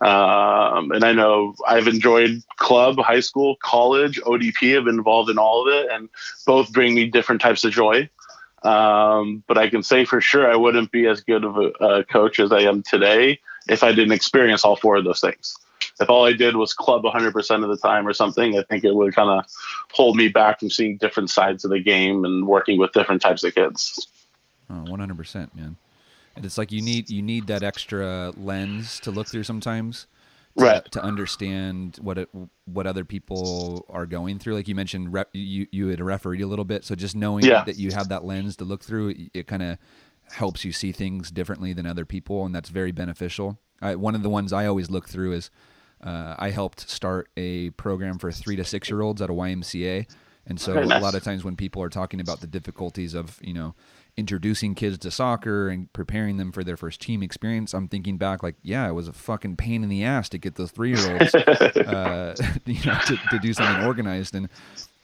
Um, and I know I've enjoyed club, high school, college, ODP. I've been involved in all of it, and both bring me different types of joy. Um, but I can say for sure I wouldn't be as good of a, a coach as I am today if I didn't experience all four of those things. If all I did was club 100% of the time or something, I think it would kind of hold me back from seeing different sides of the game and working with different types of kids. Oh, 100%, man. And it's like you need you need that extra lens to look through sometimes. To, Right. to understand what it what other people are going through like you mentioned rep, you you had a referee a little bit so just knowing Yeah. that you have that lens to look through it, it kind of helps you see things differently than other people and that's very beneficial. I, one of the ones i always look through is uh, i helped start a program for three to six year olds at a ymca and so a lot of times when people are talking about the difficulties of you know introducing kids to soccer and preparing them for their first team experience i'm thinking back like yeah it was a fucking pain in the ass to get those three year olds <laughs> uh, <laughs> you know to, to do something organized. And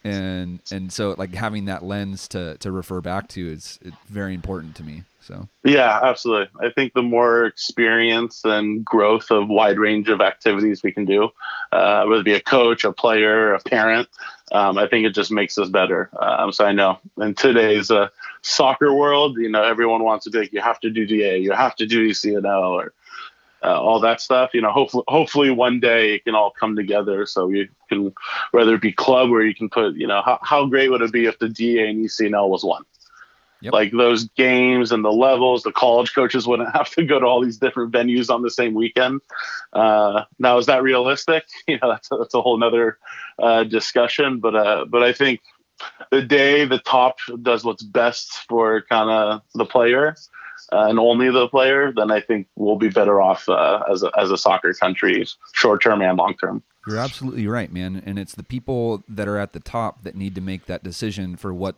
and and so like having that lens to to refer back to is very important to me so Yeah, absolutely. I think the more experience and growth of wide range of activities we can do, uh, whether it be a coach, a player, a parent, um, I think it just makes us better. Um, so I know in today's uh, soccer world, you know, everyone wants to be like, you have to do DA, you have to do ECNL, or uh, all that stuff. You know, hopefully, hopefully one day it can all come together. So you can, whether it be club where you can put, you know, how, how great would it be if the DA and ECNL was one? Yep. Like those games and the levels, the college coaches wouldn't <laughs> have to go to all these different venues on the same weekend. Uh, now, is that realistic? <laughs> You know, that's a, that's a whole nother uh, discussion. But uh, but I think the day the top does what's best for kind of the player uh, and only the player, then I think we'll be better off uh, as a, as a soccer country, short term and long term. You're absolutely right, man. And it's the people that are at the top that need to make that decision for what.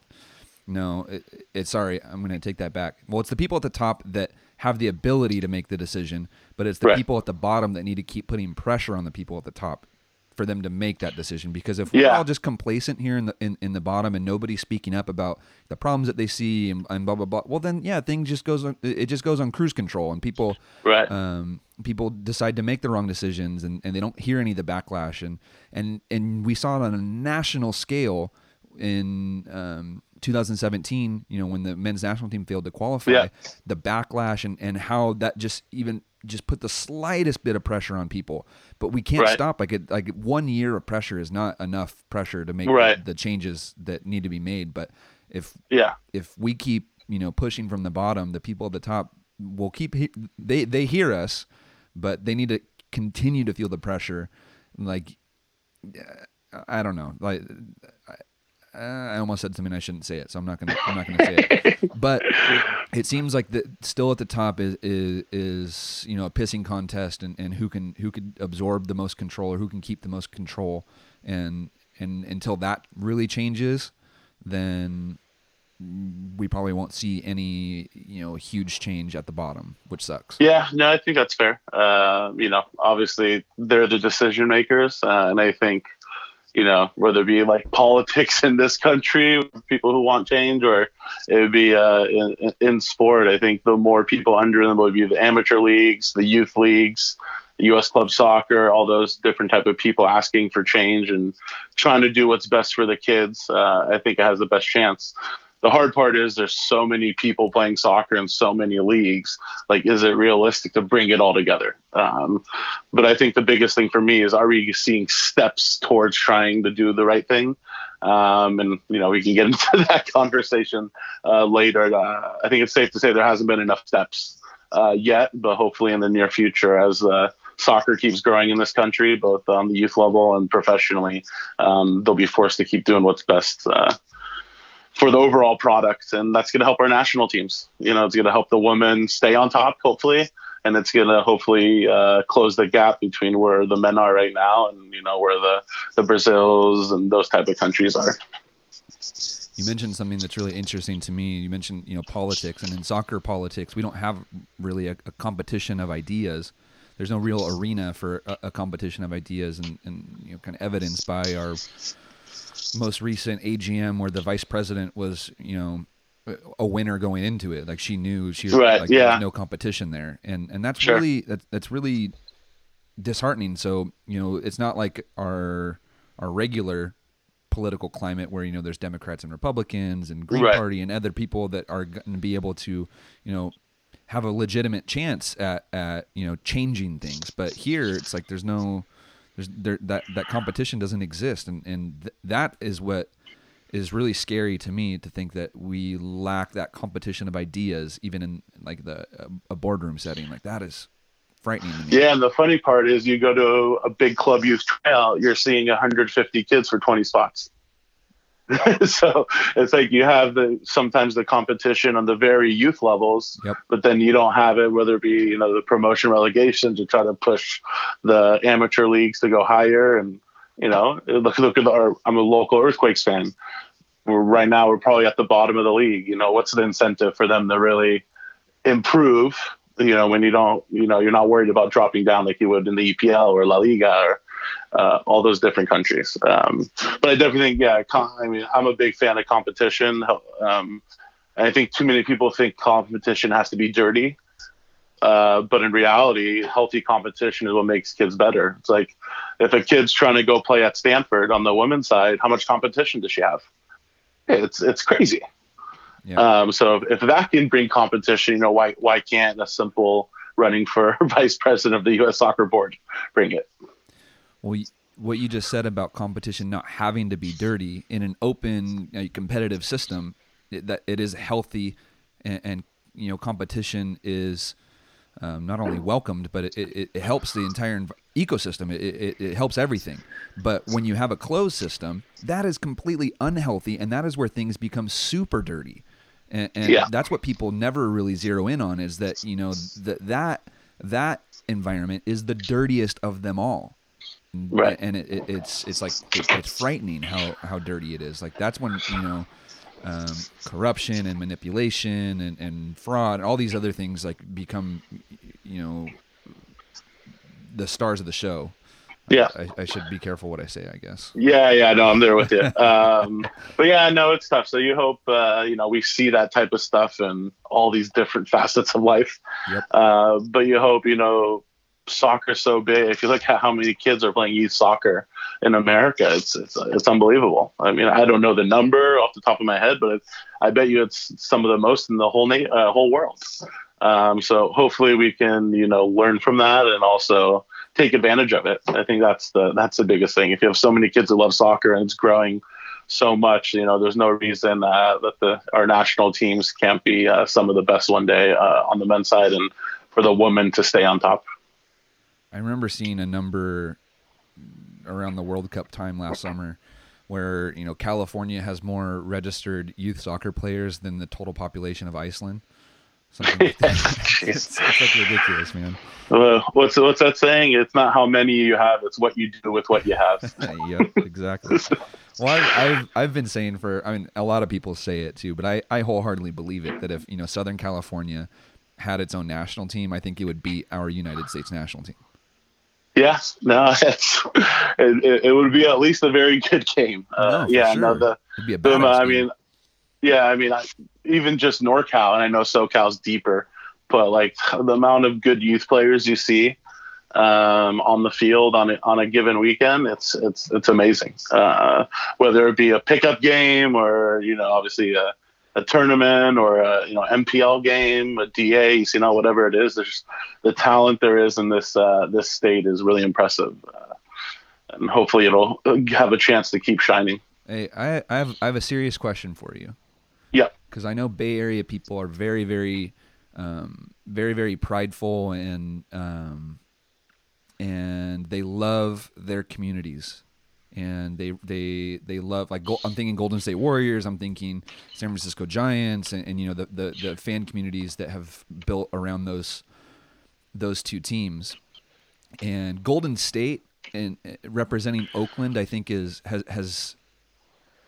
No, it, it's sorry. I'm going to take that back. Well, it's the people at the top that have the ability to make the decision, but it's the Right. people at the bottom that need to keep putting pressure on the people at the top for them to make that decision because if we're Yeah. all just complacent here in the in, in the bottom and nobody's speaking up about the problems that they see and, and blah blah blah well then yeah things just goes on it just goes on cruise control and people Right. um, people decide to make the wrong decisions and, and they don't hear any of the backlash and and and we saw it on a national scale in um, 2017 you know when the men's national team failed to qualify Yeah. the backlash and, and how that just even just put the slightest bit of pressure on people but we can't Right. stop like it like one year of pressure is not enough pressure to make Right. the, the changes that need to be made but if yeah. if we keep you know pushing from the bottom the people at the top will keep they they hear us but they need to continue to feel the pressure like i don't know like I, I almost said something I shouldn't say it, so I'm not gonna. I'm not gonna say it. <laughs> But it seems like the still at the top is is, is you know a pissing contest, and, and who can who can absorb the most control or who can keep the most control, and and until that really changes, then we probably won't see any you know huge change at the bottom, which sucks. Yeah, no, I think that's fair. Uh, you know, obviously they're the decision makers, uh, and I think, you know, whether it be like politics in this country, people who want change, or it would be uh, in, in sport. I think the more people under them would be the amateur leagues, the youth leagues, U.S. club soccer, all those different type of people asking for change and trying to do what's best for the kids. Uh, I think it has the best chance. The hard part is there's so many people playing soccer in so many leagues. Like is it realistic to bring it all together? Um, but i think the biggest thing for me is are we seeing steps towards trying to do the right thing? Um, and you know we can get <laughs> into that conversation uh, later. Uh, i think it's safe to say there hasn't been enough steps uh, yet but hopefully in the near future as uh, soccer keeps growing in this country both on the youth level and professionally um, they'll be forced to keep doing what's best uh, for the overall product, and that's going to help our national teams. You know, it's going to help the women stay on top, hopefully, and it's going to hopefully uh, close the gap between where the men are right now and you know where the the Brazils and those type of countries are. You mentioned something that's really interesting to me. You mentioned, you know, politics, and in soccer politics, we don't have really a, a competition of ideas. There's no real arena for a, a competition of ideas, and, and you know, kind of evidenced by our most recent AGM, where the vice president was, you know, a winner going into it. Like she knew she was Right, like yeah. no competition there, and and that's Sure. really that's that's really disheartening. So you know, it's not like our our regular political climate where you know there's Democrats and Republicans and Green Right. Party and other people that are going to be able to you know have a legitimate chance at at you know changing things. But here it's like there's no there's there that that competition doesn't exist, and and th- that is what is really scary to me to think that we lack that competition of ideas even in like the a boardroom setting like that is frightening to me. Yeah, and the funny part is you go to a big club youth tryout, you're seeing 150 kids for 20 spots. <laughs> so it's like you have the sometimes the competition on the very youth levels, Yep. but then you don't have it whether it be you know the promotion relegation to try to push the amateur leagues to go higher and you know look look at our, I'm a local earthquakes fan. We're, right now we're probably at the bottom of the league. You know what's the incentive for them to really improve? You know when you don't you know you're not worried about dropping down like you would in the EPL or La Liga or uh, all those different countries. Um, but I definitely think, yeah, I mean, I'm a big fan of competition. Um, and I think too many people think competition has to be dirty. Uh, but in reality, healthy competition is what makes kids better. It's like if a kid's trying to go play at Stanford on the women's side, how much competition does she have? It's it's crazy. Yeah. Um, so if, if that can bring competition, you know, why why can't a simple running for <laughs> vice president of the U.S. Soccer Board bring it? Well, what you just said about competition not having to be dirty in an open, uh, competitive system, it, that it is healthy, and, and you know, competition is um, not only welcomed, but it, it, it helps the entire env- ecosystem. It, it, it helps everything. But when you have a closed system, that is completely unhealthy, and that is where things become super dirty. And, and Yeah. that's what people never really zero in on is that you know that that that environment is the dirtiest of them all Right. and it, it, it's it's like it, it's frightening how how dirty it is like that's when you know um, corruption and manipulation and, and fraud and all these other things like become you know the stars of the show Yeah, I, I, should be careful what I say, I guess. Yeah, yeah, no, I'm there with you. um, <laughs> but yeah, no, it's tough. So you hope, uh, you know, we see that type of stuff in all these different <laughs> facets of life. Yep. Uh, but you hope, you know, soccer's so big. If you look at how many kids are playing youth soccer in America, it's it's it's unbelievable. I mean, I don't know the number off the top of my head, but I bet you it's some of the most in the whole na- uh, whole world. Um, so hopefully we can, you know, learn from that and also take advantage of it. I think that's the that's the biggest thing. If you have so many kids that love soccer and it's growing so much, you know, there's no reason uh, that the our national teams can't be uh, some of the best one day uh, on the men's side and for the women to stay on top. I remember seeing a number around the World Cup time last summer where, you know, California has more registered youth soccer players than the total population of Iceland. Something like it's, <laughs> it's, like ridiculous, man. Uh, what's what's that saying? It's not how many you have; it's what you do with what you have. <laughs> yep, exactly. Well, I've, I've, I've been saying for I mean a lot of people say it too, but I I wholeheartedly believe it that if you know Southern California had its own national team, I think it would beat our United States national team. Yeah, no, <laughs> it's, it, it would be at least a very good game. Uh, no, yeah, sure. no, the, It'd be a the, I mean, yeah, I mean, I, even just NorCal, and I know SoCal's deeper, but like the amount of good youth players you see um, on the field on a, on a given weekend, it's it's it's amazing. Uh, whether it be a pickup game or you know, obviously a, a tournament or a you know MPL game, a DA, you know, whatever it is. There's the talent there is in this uh, this state is really impressive, uh, and hopefully it'll have a chance to keep shining. Hey, I, I have I have a serious question for you. Yeah. Because I know Bay Area people are very, very, um, very, very prideful and um, and they love their communities, and they they they love like I'm thinking Golden State Warriors, I'm thinking San Francisco Giants, and, and you know the, the the fan communities that have built around those those two teams, and Golden State and uh, representing Oakland, I think is has has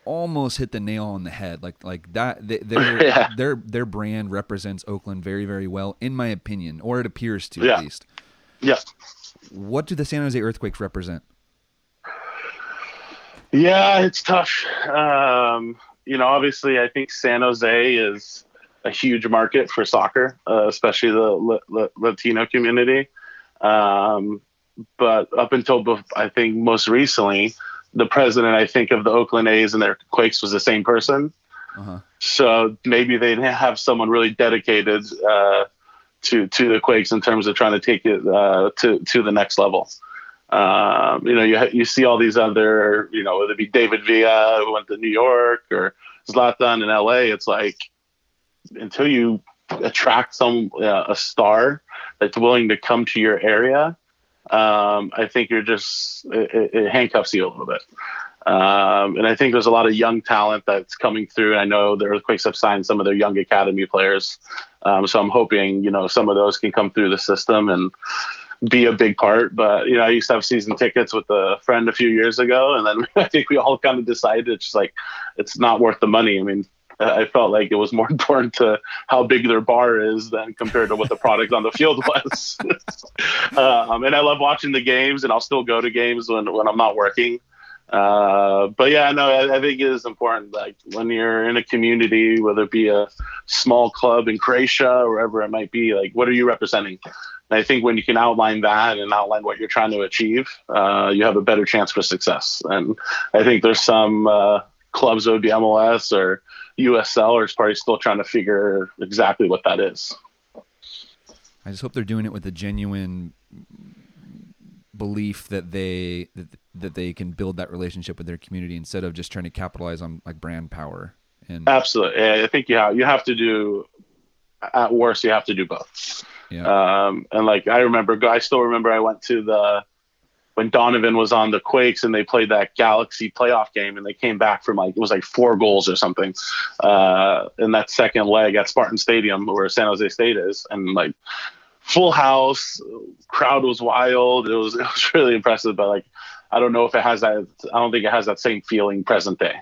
almost hit the nail on the head. Like like that, they, <laughs> their yeah. their their brand represents Oakland very very well, in my opinion, or it appears to yeah. at least. Yeah. What do the San Jose Earthquakes represent? Yeah, it's tough. Um, you know, obviously, I think San Jose is a huge market for soccer, uh, especially the Latino community. Um, but up until I think most recently, the president, I think, of the Oakland A's and their Quakes was the same person. Uh-huh. So maybe they didn't have someone really dedicated uh, to to the Quakes in terms of trying to take it uh, to to the next level. Um, you know, you you see all these other, you know, whether it be David Villa who went to New York or Zlatan in LA. It's like until you attract some uh, a star that's willing to come to your area, um, I think you're just it, it, handcuffs you a little bit. Um, and I think there's a lot of young talent that's coming through. I know the Earthquakes have signed some of their young academy players, um, so I'm hoping you know some of those can come through the system and be a big part. But you know, I used to have season tickets with a friend a few years ago, and then <laughs> I think we all kind of decided it's just like it's not worth the money. I mean, I felt like it was more <laughs> important to how big their bar is than compared to what the product on the field <laughs> was. um, and I love watching the games, and I'll still go to games when, when I'm not working. Uh, but yeah, no, I, I, think it is important. Like when you're in a community, whether it be a small club in Croatia or wherever it might be, like what are you representing? And I think when you can outline that and outline what you're trying to achieve, uh, you have a better chance for success. And I think there's some uh, clubs that would be MLS or USL are probably still trying to figure exactly what that is. I just hope they're doing it with a genuine belief that they that, that they can build that relationship with their community instead of just trying to capitalize on like brand power. And absolutely, I think you have you have to do at worst you have to do both. Yeah. Um, and like I remember, I still remember I went to the when Donovan was on the Quakes and they played that Galaxy playoff game and they came back from like it was like four goals or something uh, in that second leg at Spartan Stadium where San Jose State is and like full house crowd was wild it was <laughs> it was really impressive but like I don't know if it has that I don't think it has that same feeling present day.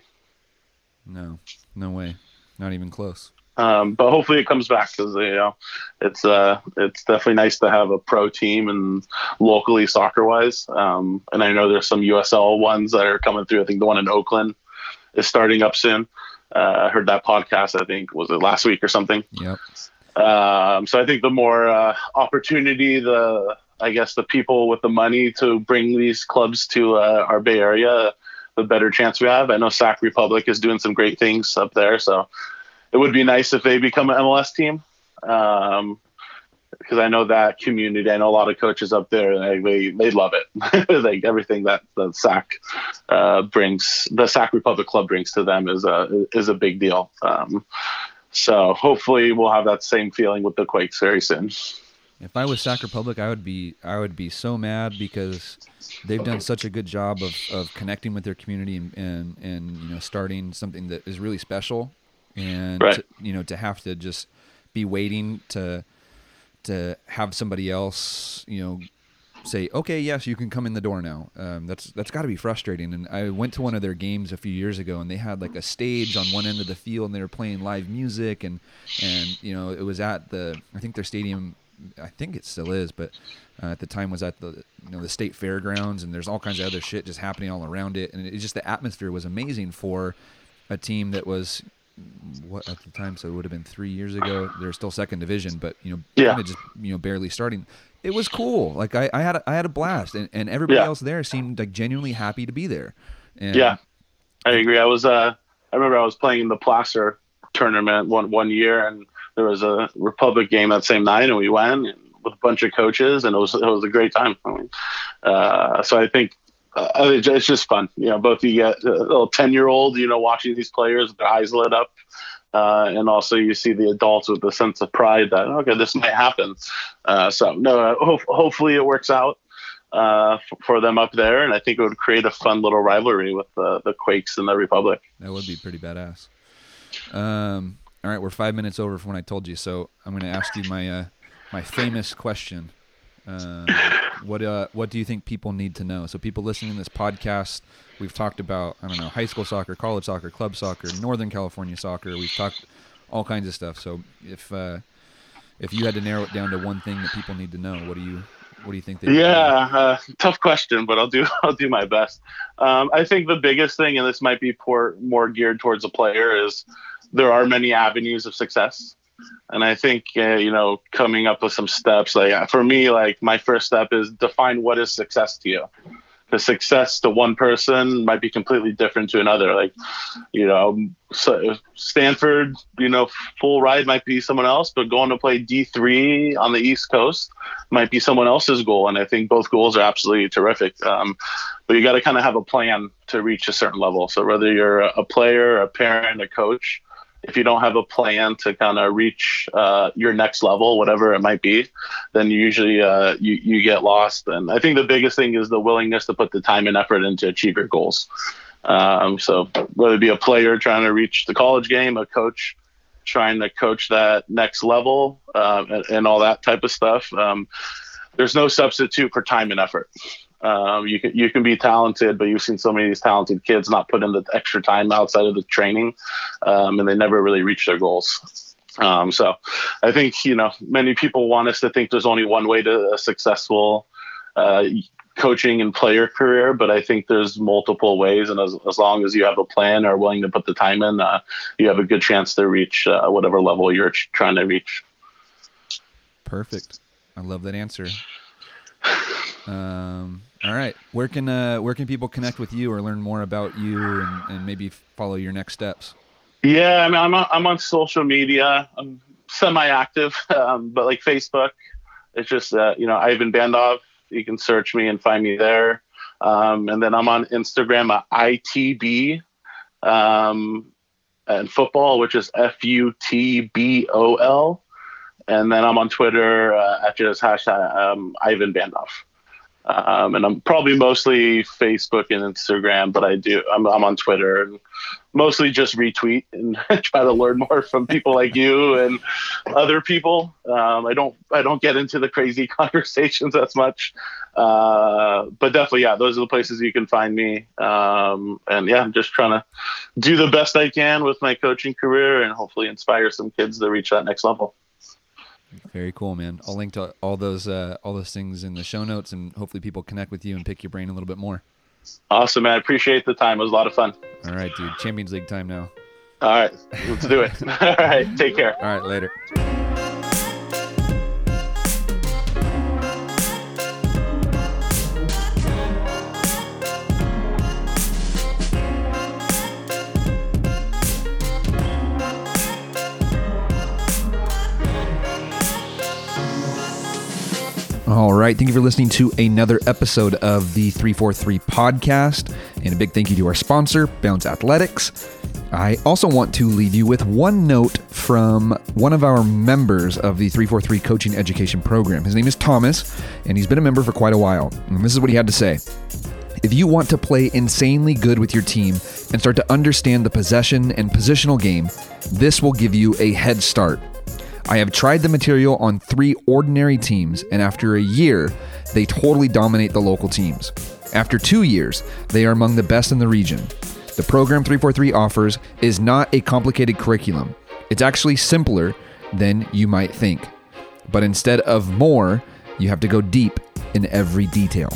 No, no way, not even close. Um, but hopefully it comes back because you know it's uh it's definitely nice to have a pro team and locally soccer wise. Um, and I know there's some USL ones that are coming through. I think the one in Oakland is starting up soon. Uh, I heard that podcast. I think was it last week or something. Yep. Um, so I think the more uh, opportunity, the I guess the people with the money to bring these clubs to uh, our Bay Area, the better chance we have. I know Sac Republic is doing some great things up there, so it would be nice if they become an MLS team. Um, because I know that community. I know a lot of coaches up there. They they, they love it. <laughs> like everything that the SAC uh, brings, the SAC Republic Club brings to them is a is a big deal. Um, so hopefully we'll have that same feeling with the Quakes very soon. If I was Sac Republic, I would be I would be so mad because they've done such a good job of, of connecting with their community and, and, and you know starting something that is really special, and Right. to, you know to have to just be waiting to to have somebody else you know say okay yes you can come in the door now. Um, that's that's got to be frustrating. And i went to one of their games a few years ago and they had like a stage on one end of the field and they were playing live music and and you know it was at the i think their stadium i think it still is but uh, at the time was at the you know the state fairgrounds and there's all kinds of other shit just happening all around it. And it just the atmosphere was amazing for a team that was what at the time so it would have been three years ago they're still second division but you know Yeah. kinda just you know barely starting it was cool like i, I had a, i had a blast and, and everybody Yeah. else there seemed like genuinely happy to be there and Yeah, I agree. I was uh, I remember I was playing in the Placer tournament one one year, and there was a Republic game that same night, and we went with a bunch of coaches, and it was it was a great time. I mean, uh, so I think. Uh, it's just fun, you know. Both you get a little ten year old, you know, watching these players, their eyes lit up, uh, and also you see the adults with the sense of pride that okay, this might happen. Uh, so no, uh, ho- hopefully it works out uh, f- for them up there, and I think it would create a fun little rivalry with the the Quakes and the Republic. that would be pretty badass um all right we're five minutes over from when i told you so i'm going to ask you my uh my famous question um, what uh what do you think people need to know so people listening to this podcast we've talked about i don't know high school soccer college soccer club soccer northern california soccer we've talked all kinds of stuff so if uh if you had to narrow it down to one thing that people need to know what do you what do you think they? Yeah, uh, <laughs> tough question, but I'll do <laughs> I'll do my best. Um, I think the biggest thing, and this might be poor, more geared towards a player, is there are many avenues of success, and I think uh, you know coming up with some steps. Like uh, for me, like my first step is define what is success to you. The success to one person might be completely different to another. Like, you know, so Stanford, you know, full ride might be someone else, but going to play D3 on the East Coast might be someone else's goal. And I think both goals are absolutely terrific. Um, but you got to kind of have a plan to reach a certain level. So whether you're a player, a parent, a coach, if you don't have a plan to kind of reach uh, your next level, whatever it might be, then usually uh, you, you get lost. And I think the biggest thing is the willingness to put the time and effort into achieve your goals. Um, so whether it be a player trying to reach the college game, a coach trying to coach that next level, um, and, and all that type of stuff, um, there's no substitute for time and effort. Um, you can you can be talented, but you've seen so many of these talented kids not put in the extra time outside of the training, um, and they never really reach their goals. Um, so, I think you know many people want us to think there's only one way to a successful uh, coaching and player career, but I think there's multiple ways, and as, as long as you have a plan or are willing to put the time in, uh, you have a good chance to reach uh, whatever level you're trying to reach. Perfect. I love that answer. Um, all right. Where can uh, where can people connect with you or learn more about you and, and maybe follow your next steps? Yeah, I mean, I'm on, I'm on social media. I'm semi-active, <laughs> um, but like Facebook, it's just uh, you know Ivan Bandov. You can search me and find me there. Um, and then I'm on Instagram at ITB um, and futbol, which is F U T B O L. And then I'm on Twitter uh, at just hashtag um, Ivan Bandov. Um, and I'm probably mostly Facebook and Instagram, but I do I'm, I'm on Twitter and mostly just retweet and <laughs> try to learn more from people like you and other people. Um, I don't I don't get into the crazy <laughs> conversations as much. uh, but definitely, yeah, those are the places you can find me. Um, and yeah, I'm just trying to do the best I can with my coaching career and hopefully inspire some kids to reach that next level. Very cool, man. I'll link to all those uh, all those things in the show notes, and hopefully people connect with you and pick your brain a little bit more. Awesome, man. I appreciate the time. It was a lot of fun. All right, dude. Champions League time now. All right, let's do it. <laughs> all right, take care. All right, later. All right. Thank you for listening to another episode of the 343 podcast. And a big thank you to our sponsor, Bounce Athletics. I also want to leave you with one note from one of our members of the 343 Coaching Education Program. His name is Thomas, and he's been a member for quite a while. And this is what he had to say. If you want to play insanely good with your team and start to understand the possession and positional game, this will give you a head start. I have tried the material on three ordinary teams, and after a year, they totally dominate the local teams. After two years, they are among the best in the region. The program 343 offers is not a complicated curriculum, it's actually simpler than you might think. But instead of more, you have to go deep in every detail.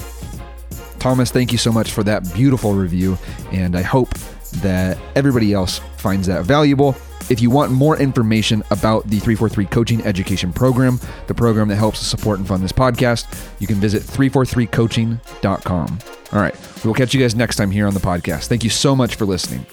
Thomas, thank you so much for that beautiful review, and I hope that everybody else finds that valuable. If you want more information about the 343 Coaching Education Program, the program that helps support and fund this podcast, you can visit 343coaching.com. All right, we will catch you guys next time here on the podcast. Thank you so much for listening.